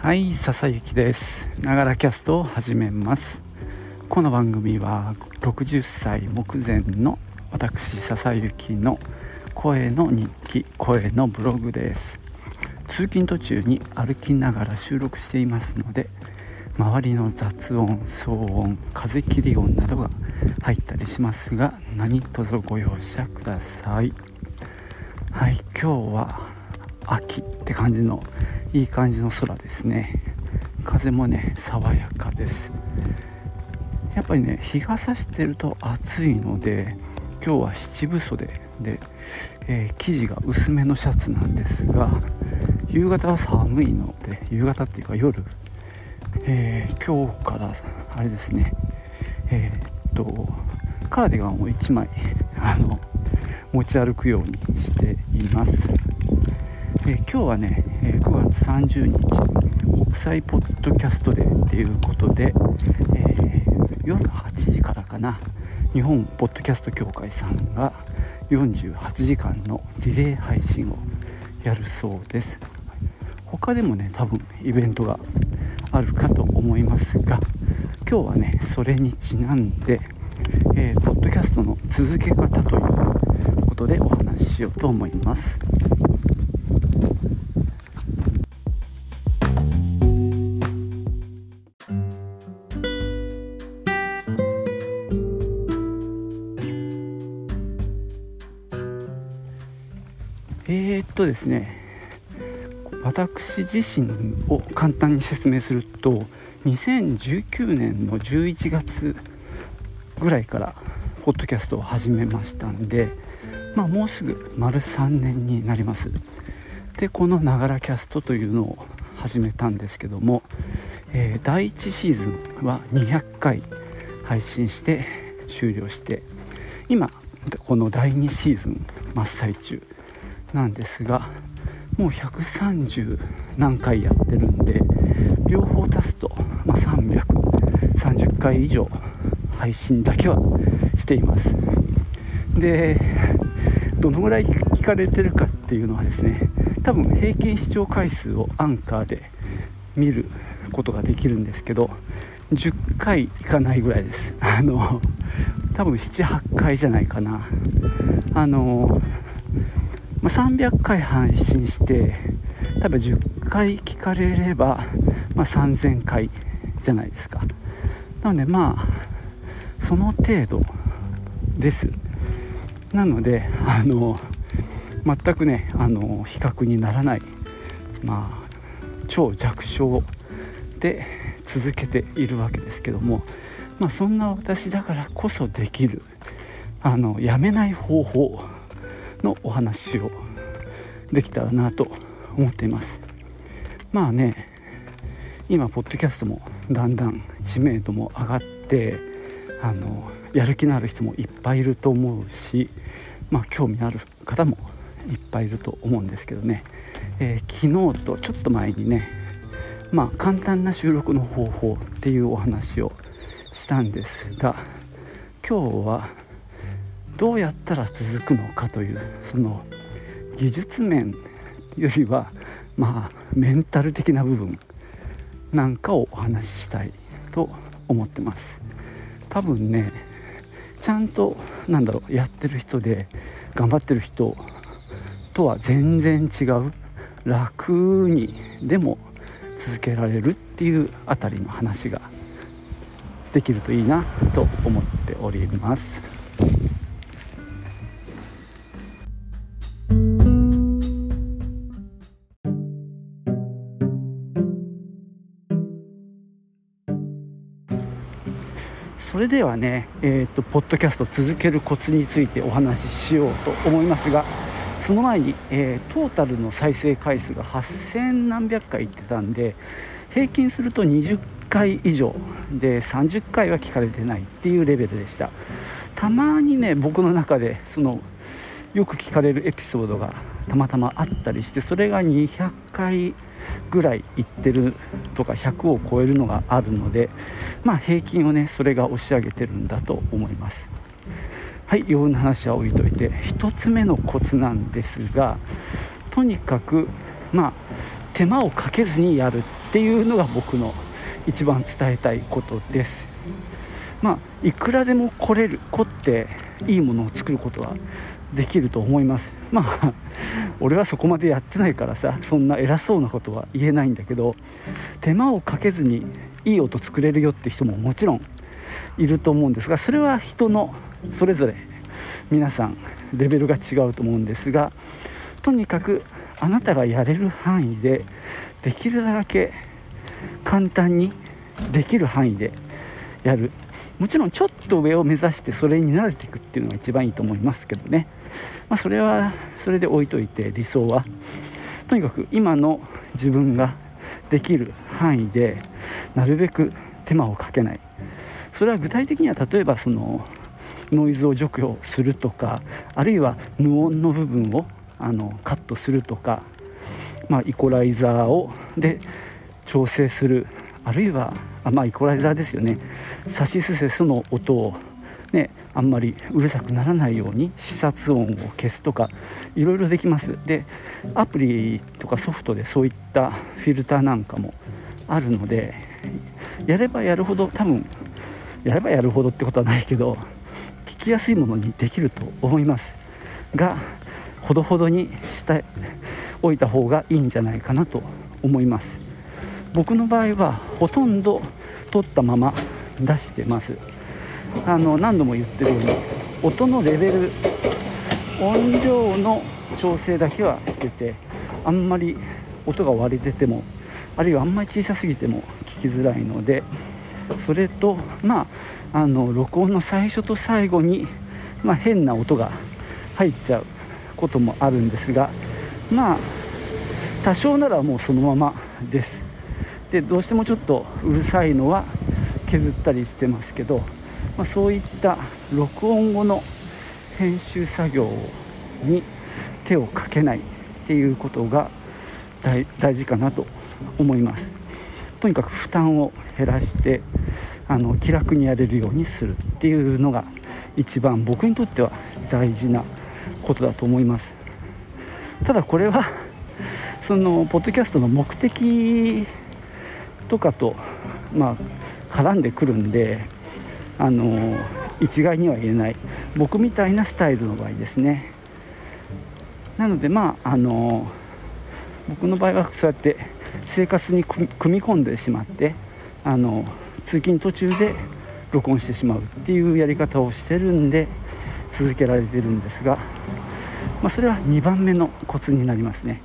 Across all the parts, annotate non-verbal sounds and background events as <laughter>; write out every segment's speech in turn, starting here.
はい笹雪です。ながらキャストを始めます。この番組は60歳目前の私笹雪の声の日記声のブログです。通勤途中に歩きながら収録していますので周りの雑音騒音風切り音などが入ったりしますが何卒ご容赦ください。はい今日は秋って感じのいい感じの空ですね。風もね爽やかです。やっぱりね日が差してると暑いので今日は七分袖で、えー、生地が薄めのシャツなんですが夕方は寒いので夕方っていうか夜、えー、今日からあれですね。えー、っとカーディガンを1枚あの持ち歩くようにしています。え、今日はね、え、9月30日国際ポッドキャストデーっていうことで、えー、夜8時からかな日本ポッドキャスト協会さんが48時間のリレー配信をやるそうです。他でもね多分イベントがあるかと思いますが今日はねそれにちなんで、えー、ポッドキャストの続け方ということでお話ししようと思います。とですね私自身を簡単に説明すると2019年の11月ぐらいからポッドキャストを始めましたんで、まあ、もうすぐ丸3年になります。でこの「ながらキャスト」というのを始めたんですけども、えー、第1シーズンは200回配信して終了して今この第2シーズン真っ最中なんですがもう130何回やってるんで両方足すと、まあ、330回以上配信だけはしています。でどのぐらい聞かれてるかっていうのはですね多分平均視聴回数をアンカーで見ることができるんですけど10回いかないぐらいです。あの多分78回じゃないかな。あのま300回配信して多分10回聞かれれば、まあ、3000回じゃないですか。なのでまあその程度です。なのであの全くねあの比較にならないまあ超弱小で続けているわけですけどもまあそんな私だからこそできるあのやめない方法のお話をできたらなと思っています。まあね今ポッドキャストもだんだん知名度も上がってあのやる気のある人もいっぱいいると思うしまあ興味のある方もいっぱいいると思うんですけどね、えー、昨日とちょっと前にねまあ簡単な収録の方法っていうお話をしたんですが今日はどうやったら続くのかというその技術面よりはまあメンタル的な部分なんかをお話ししたいと思ってます多分ねちゃんとなんだろうやってる人で頑張ってる人とは全然違う楽にでも続けられるっていうあたりの話ができるといいなと思っております。それではね、えーと、ポッドキャスト続けるコツについてお話ししようと思いますがその前に、えー、トータルの再生回数が8000何百回いってたんで平均すると20回以上で30回は聞かれてないっていうレベルでした。たまにね僕の中でそのよく聞かれるエピソードがたまたまあったりしてそれが200回ぐらいいってるとか100を超えるのがあるのでまあ平均をねそれが押し上げてるんだと思います。はい余分な話は置いといて1つ目のコツなんですがとにかくまあ手間をかけずにやるっていうのが僕の一番伝えたいことです。まあいくらでも来れる凝っていいものを作ることはできると思います。まあ <laughs> 俺はそこまでやってないからさそんな偉そうなことは言えないんだけど手間をかけずにいい音作れるよって人ももちろんいると思うんですがそれは人のそれぞれ皆さんレベルが違うと思うんですがとにかくあなたがやれる範囲でできるだけ簡単にできる範囲でやる。もちろんちょっと上を目指してそれに慣れていくっていうのが一番いいと思いますけどね、まあ、それはそれで置いといて理想は。とにかく今の自分ができる範囲でなるべく手間をかけない。それは具体的には例えばそのノイズを除去するとかあるいは無音の部分をあのカットするとか、まあ、イコライザーをで調整する。あるいはあまあイコライザーですよね。さしすせその音をね、あんまりうるさくならないように視察音を消すとかいろいろできます。でアプリとかソフトでそういったフィルターなんかもあるのでやればやるほど多分やればやるほどってことはないけど聞きやすいものにできると思います。がほどほどにしておいた方がいいんじゃないかなと思います。僕の場合はほとんど取ったまま出してます。あの何度も言ってるように音のレベル音量の調整だけはしててあんまり音が割れててもあるいはあんまり小さすぎても聞きづらいのでそれとまああの録音の最初と最後に、まあ、変な音が入っちゃうこともあるんですがまあ多少ならもうそのままです。でどうしてもちょっとうるさいのは削ったりしてますけど、まあ、そういった録音後の編集作業に手をかけないっていうことが大事かなと思います。とにかく負担を減らしてあの気楽にやれるようにするっていうのが一番僕にとっては大事なことだと思います。ただこれはそのポッドキャストの目的とかとまあ絡んでくるんであの一概には言えない僕みたいなスタイルの場合ですねなのでまああの僕の場合はそうやって生活に組み込んでしまってあの通勤途中で録音してしまうっていうやり方をしてるんで続けられてるんですが、まあ、それは2番目のコツになりますね。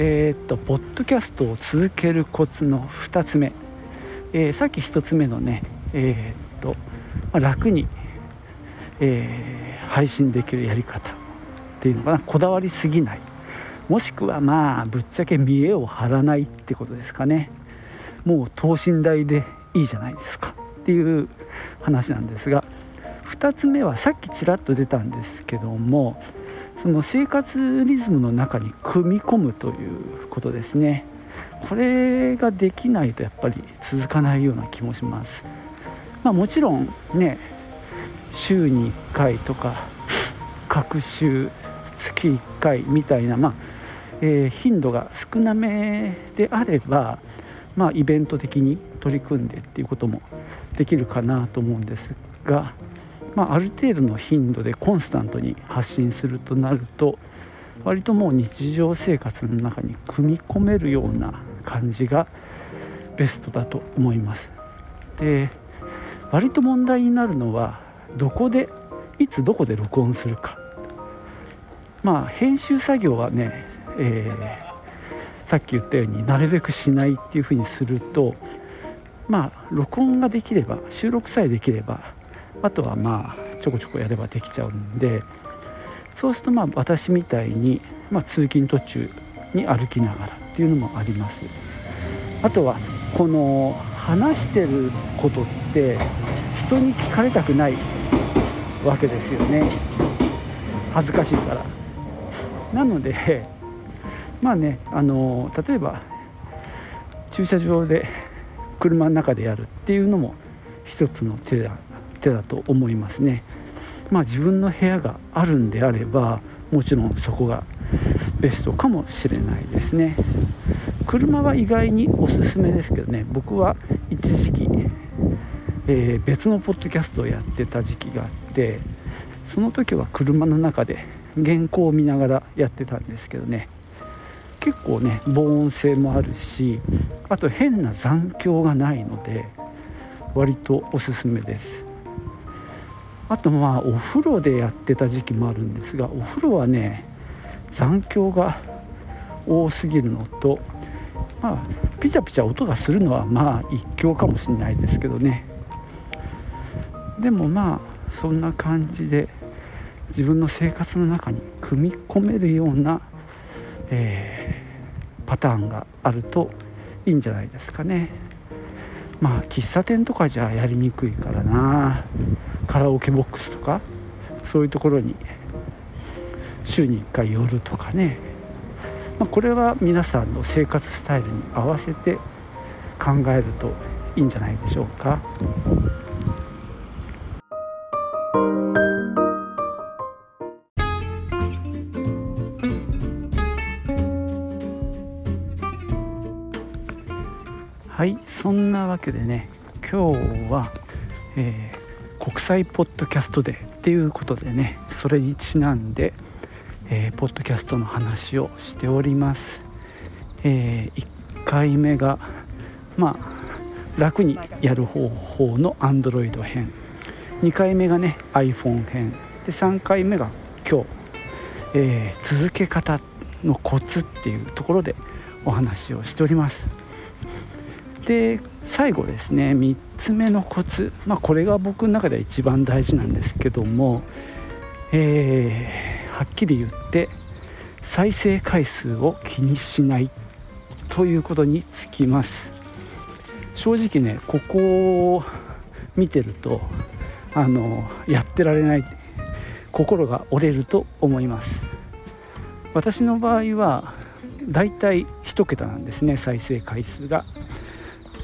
えー、っとポッドキャストを続けるコツの2つ目、えー、さっき1つ目のねえー、っと、まあ、楽に、え配信できるやり方っていうのかな。こだわりすぎない。もしくはまあぶっちゃけ見栄を張らないってことですかね。もう等身大でいいじゃないですかっていう話なんですが。2つ目はさっきちらっと出たんですけどもその生活リズムの中に組み込むということですね。これができないとやっぱり続かないような気もします、まあ、もちろんね週に1回とか各週月1回みたいな、まあえー、頻度が少なめであれば、まあ、イベント的に取り組んでっていうこともできるかなと思うんですが、まあ、ある程度の頻度でコンスタントに発信するとなると割ともう日常生活の中に組み込めるような感じがベストだと思います。で割と問題になるのはどこでいつどこで録音するかまあ編集作業はね、えー、さっき言ったようになるべくしないっていうふうにするとまあ録音ができれば収録さえできればあとはまあちょこちょこやればできちゃうんでそうするとまあ私みたいに、まあ、通勤途中に歩きながらっていうのもあります。あとはこの話してることって人に聞かれたくないわけですよね。恥ずかしいから。なのでまあねあの例えば駐車場で車の中でやるっていうのも一つの手だ手だと思いますね。まあ自分の部屋があるんであればもちろんそこがベストかもしれないですね。車は意外におすすめですけどね僕は一時期、えー、別のポッドキャストをやってた時期があってその時は車の中で原稿を見ながらやってたんですけどね。結構ね防音性もあるしあと変な残響がないので割とおすすめです。あとまあお風呂でやってた時期もあるんですがお風呂はね残響が多すぎるのとまあピチャピチャ音がするのはまあ一興かもしれないですけどね。でもまあそんな感じで自分の生活の中に組み込めるような、えー、パターンがあるといいんじゃないですかね。まあ喫茶店とかじゃやりにくいからな。カラオケボックスとかそういうところに週に1回寄るとかね、まあ、これは皆さんの生活スタイルに合わせて考えるといいんじゃないでしょうか。はいそんなわけでね今日は、えー、国際ポッドキャストデーっていうことでねそれにちなんで、えー、ポッドキャストの話をしております、えー、1回目がまあ楽にやる方法の Android 編。2回目がね iPhone 編。で3回目が今日、えー、続け方のコツっていうところでお話をしております。で最後ですね3つ目のコツ、まあ、これが僕の中では一番大事なんですけども、えー、はっきり言って再生回数を気にしないということにつきます。正直ねここを見てるとあのやってられない心が折れると思います。私の場合はだいたい1桁なんですね再生回数が。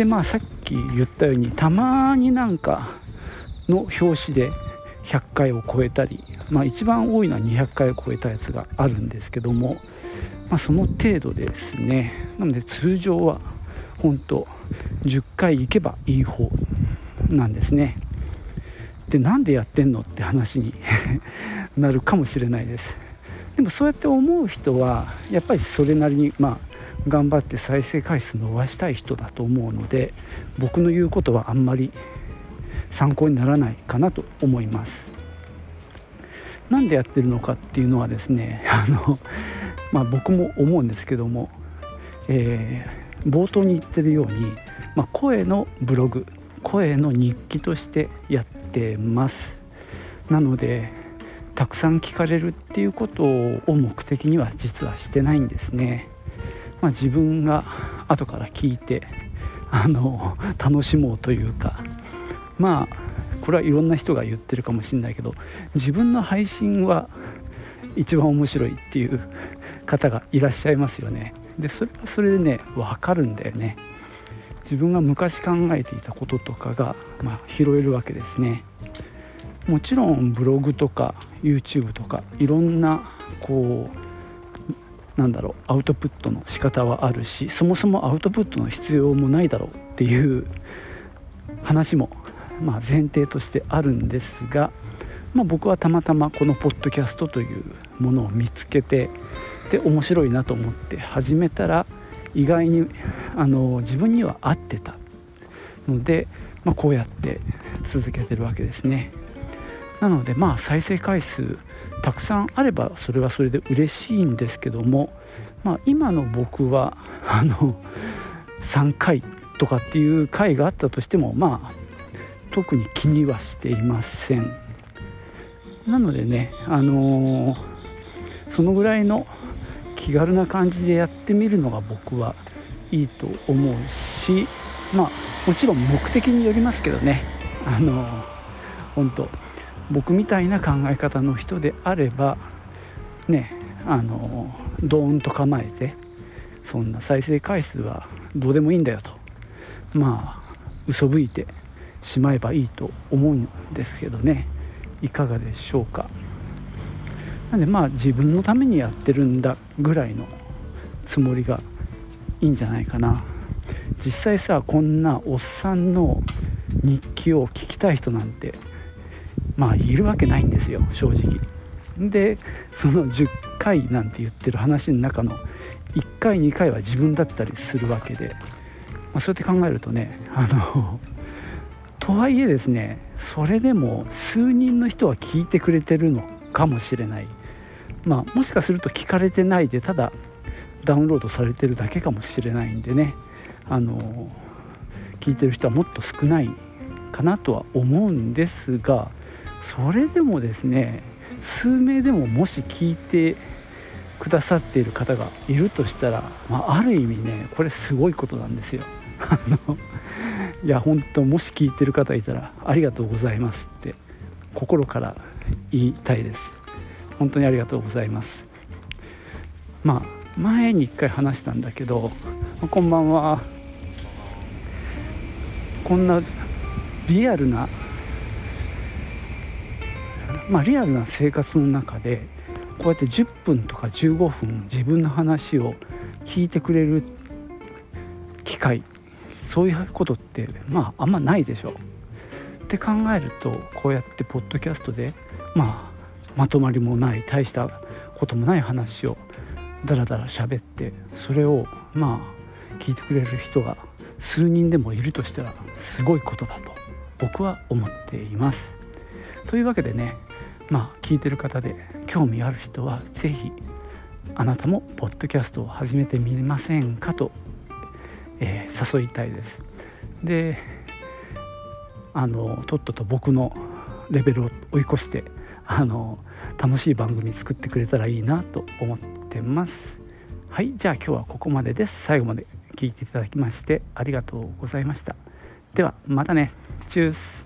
でまあさっき言ったようにたまになんかの表紙で100回を超えたり、まあ、一番多いのは200回を超えたやつがあるんですけども、まあ、その程度ですね。なので通常は本当10回いけばいい方なんですね。でなんでやってんのって話に <laughs> なるかもしれないです。でもそうやって思う人はやっぱりそれなりにまあ頑張って再生回数伸ばしたい人だと思うので僕の言うことはあんまり参考にならないかなと思います。なんでやってるのかっていうのはですね <laughs> あの、まあ、僕も思うんですけども、えー、冒頭に言ってるように、まあ、声のブログ声の日記としてやってます。なのでたくさん聞かれるっていうことを目的には実はしてないんですね。まあ、自分が後から聞いてあの楽しもうというかまあこれはいろんな人が言ってるかもしれないけど自分の配信は一番面白いっていう方がいらっしゃいますよね。でそれはそれでね分かるんだよね。自分が昔考えていたこととかが、まあ、拾えるわけですね。もちろんブログとか YouTube とかいろんなこうなんだろうアウトプットの仕方はあるしそもそもアウトプットの必要もないだろうっていう話も、まあ、前提としてあるんですが、まあ、僕はたまたまこのポッドキャストというものを見つけてで面白いなと思って始めたら意外にあの自分には合ってたので、まあ、こうやって続けてるわけですね。なのでまあ再生回数たくさんあればそれはそれで嬉しいんですけども、まあ、今の僕は <laughs> あの3回とかっていう回があったとしてもまあ特に気にはしていません。なのでねあのー、そのぐらいの気軽な感じでやってみるのが僕はいいと思うしまあもちろん目的によりますけどね。あのー、本当僕みたいな考え方の人であればねあのドーンと構えてそんな再生回数はどうでもいいんだよとまあ嘘吹いてしまえばいいと思うんですけどね。いかがでしょうか。なんでまあ自分のためにやってるんだぐらいのつもりがいいんじゃないかな。実際さこんなおっさんの日記を聞きたい人なんてまあいるわけないんですよ正直。でその10回なんて言ってる話の中の1回2回は自分だったりするわけで、まあ、そうやって考えるとねあの <laughs> とはいえですねそれでも数人の人は聞いてくれてるのかもしれない。まあもしかすると聞かれてないでただダウンロードされてるだけかもしれないんでね。あの聞いてる人はもっと少ないかなとは思うんですがそれでもですね数名でももし聞いてくださっている方がいるとしたら、まあ、ある意味ねこれすごいことなんですよ。<laughs> あのいや本当もし聞いてる方いたらありがとうございますって心から言いたいです。本当にありがとうございます。まあ前に一回話したんだけどこんばんは。こんなリアルなまあリアルな生活の中でこうやって10分とか15分自分の話を聞いてくれる機会そういうことってまああんまないでしょうって考えるとこうやってポッドキャストでまあまとまりもない大したこともない話をダラダラ喋ってそれをまあ聞いてくれる人が数人でもいるとしたらすごいことだと僕は思っています。というわけでねまあ聞いてる方で興味ある人は是非あなたもポッドキャストを始めてみませんかとえー、誘いたいです。であのとっとと僕のレベルを追い越してあの楽しい番組作ってくれたらいいなと思ってます。はいじゃあ今日はここまでです。最後まで聞いていただきましてありがとうございました。ではまたね。チュース